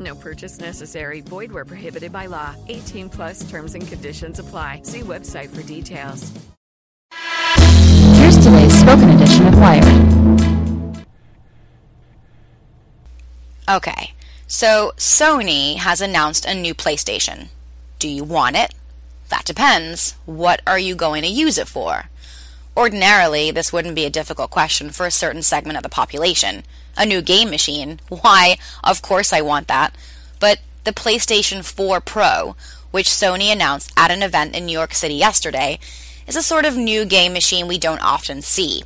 No purchase necessary. Void where prohibited by law. 18 plus terms and conditions apply. See website for details. Here's today's spoken edition of Wired. Okay, so Sony has announced a new PlayStation. Do you want it? That depends. What are you going to use it for? Ordinarily, this wouldn't be a difficult question for a certain segment of the population. A new game machine? Why, of course I want that. But the PlayStation 4 Pro, which Sony announced at an event in New York City yesterday, is a sort of new game machine we don't often see.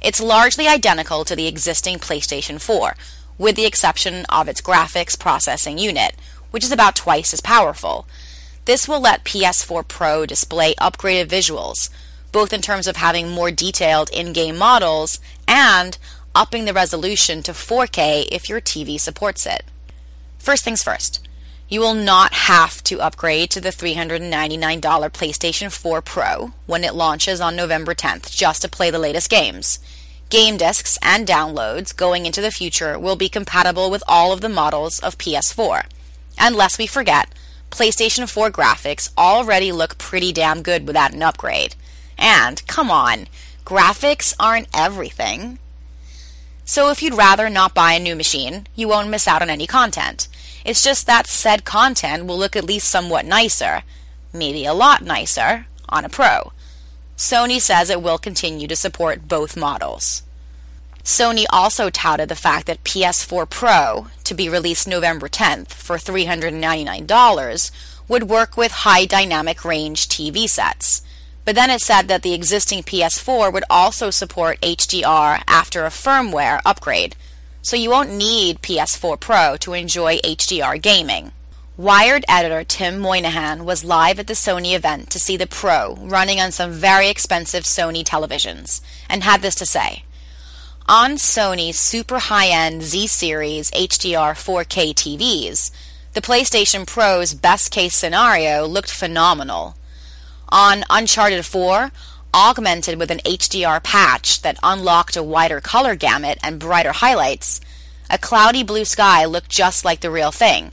It's largely identical to the existing PlayStation 4, with the exception of its graphics processing unit, which is about twice as powerful. This will let PS4 Pro display upgraded visuals, both in terms of having more detailed in game models and upping the resolution to 4K if your TV supports it. First things first, you will not have to upgrade to the $399 PlayStation 4 Pro when it launches on November 10th just to play the latest games. Game discs and downloads going into the future will be compatible with all of the models of PS4. And lest we forget, PlayStation 4 graphics already look pretty damn good without an upgrade. And, come on, graphics aren't everything. So if you'd rather not buy a new machine, you won't miss out on any content. It's just that said content will look at least somewhat nicer, maybe a lot nicer, on a Pro. Sony says it will continue to support both models. Sony also touted the fact that PS4 Pro, to be released November 10th for $399, would work with high dynamic range TV sets. But then it said that the existing PS4 would also support HDR after a firmware upgrade, so you won't need PS4 Pro to enjoy HDR gaming. Wired editor Tim Moynihan was live at the Sony event to see the Pro running on some very expensive Sony televisions and had this to say. On Sony's super high end Z Series HDR 4K TVs, the PlayStation Pro's best case scenario looked phenomenal. On Uncharted 4, augmented with an HDR patch that unlocked a wider color gamut and brighter highlights, a cloudy blue sky looked just like the real thing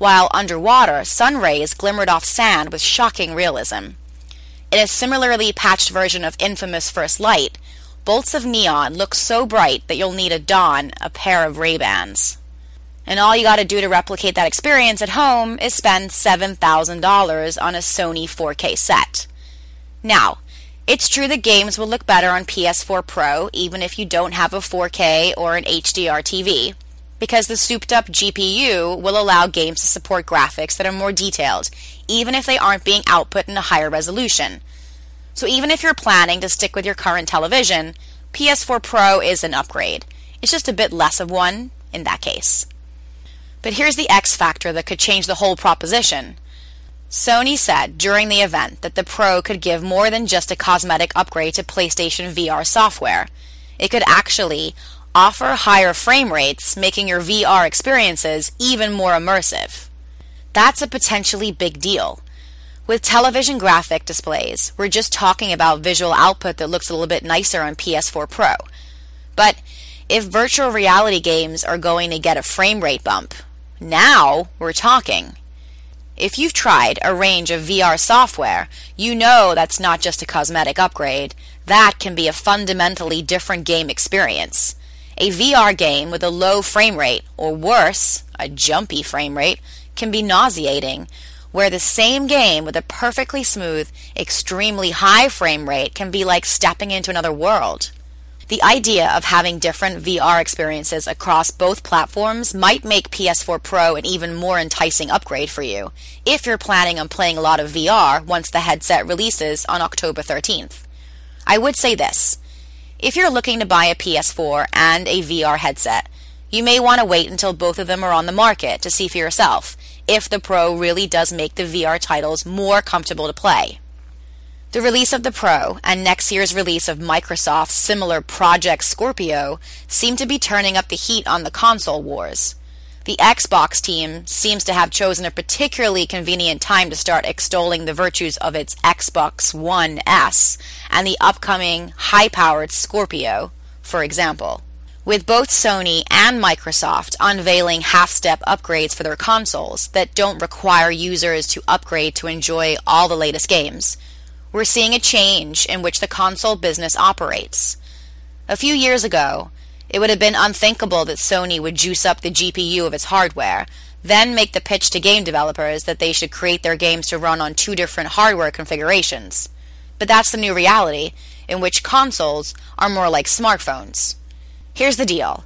while underwater, sun rays glimmered off sand with shocking realism. In a similarly patched version of infamous First Light, bolts of neon look so bright that you'll need a don a pair of Ray-Bans. And all you gotta do to replicate that experience at home is spend $7,000 on a Sony 4K set. Now, it's true that games will look better on PS4 Pro even if you don't have a 4K or an HDR TV because the souped up GPU will allow games to support graphics that are more detailed, even if they aren't being output in a higher resolution. So even if you're planning to stick with your current television, PS4 Pro is an upgrade. It's just a bit less of one in that case. But here's the X factor that could change the whole proposition. Sony said during the event that the Pro could give more than just a cosmetic upgrade to PlayStation VR software. It could actually offer higher frame rates, making your VR experiences even more immersive. That's a potentially big deal. With television graphic displays, we're just talking about visual output that looks a little bit nicer on PS4 Pro. But if virtual reality games are going to get a frame rate bump, now we're talking. If you've tried a range of VR software, you know that's not just a cosmetic upgrade. That can be a fundamentally different game experience. A VR game with a low frame rate, or worse, a jumpy frame rate, can be nauseating, where the same game with a perfectly smooth, extremely high frame rate can be like stepping into another world. The idea of having different VR experiences across both platforms might make PS4 Pro an even more enticing upgrade for you, if you're planning on playing a lot of VR once the headset releases on October 13th. I would say this if you're looking to buy a PS4 and a VR headset, You may want to wait until both of them are on the market to see for yourself if the Pro really does make the VR titles more comfortable to play. The release of the Pro and next year's release of Microsoft's similar Project Scorpio seem to be turning up the heat on the console wars. The Xbox team seems to have chosen a particularly convenient time to start extolling the virtues of its Xbox One S and the upcoming high powered Scorpio, for example. With both Sony and Microsoft unveiling half step upgrades for their consoles that don't require users to upgrade to enjoy all the latest games, we're seeing a change in which the console business operates. A few years ago, it would have been unthinkable that Sony would juice up the GPU of its hardware, then make the pitch to game developers that they should create their games to run on two different hardware configurations. But that's the new reality, in which consoles are more like smartphones. Here's the deal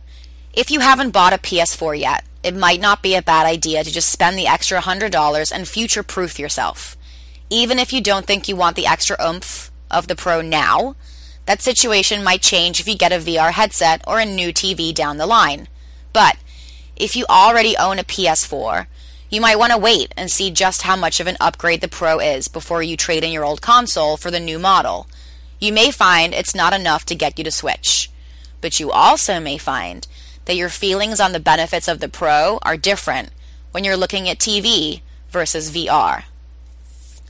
if you haven't bought a PS4 yet, it might not be a bad idea to just spend the extra $100 and future proof yourself. Even if you don't think you want the extra oomph of the Pro now, that situation might change if you get a VR headset or a new TV down the line. But if you already own a PS4, you might want to wait and see just how much of an upgrade the Pro is before you trade in your old console for the new model. You may find it's not enough to get you to switch, but you also may find that your feelings on the benefits of the Pro are different when you're looking at TV versus VR.